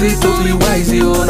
wisey, totally wisey, oh no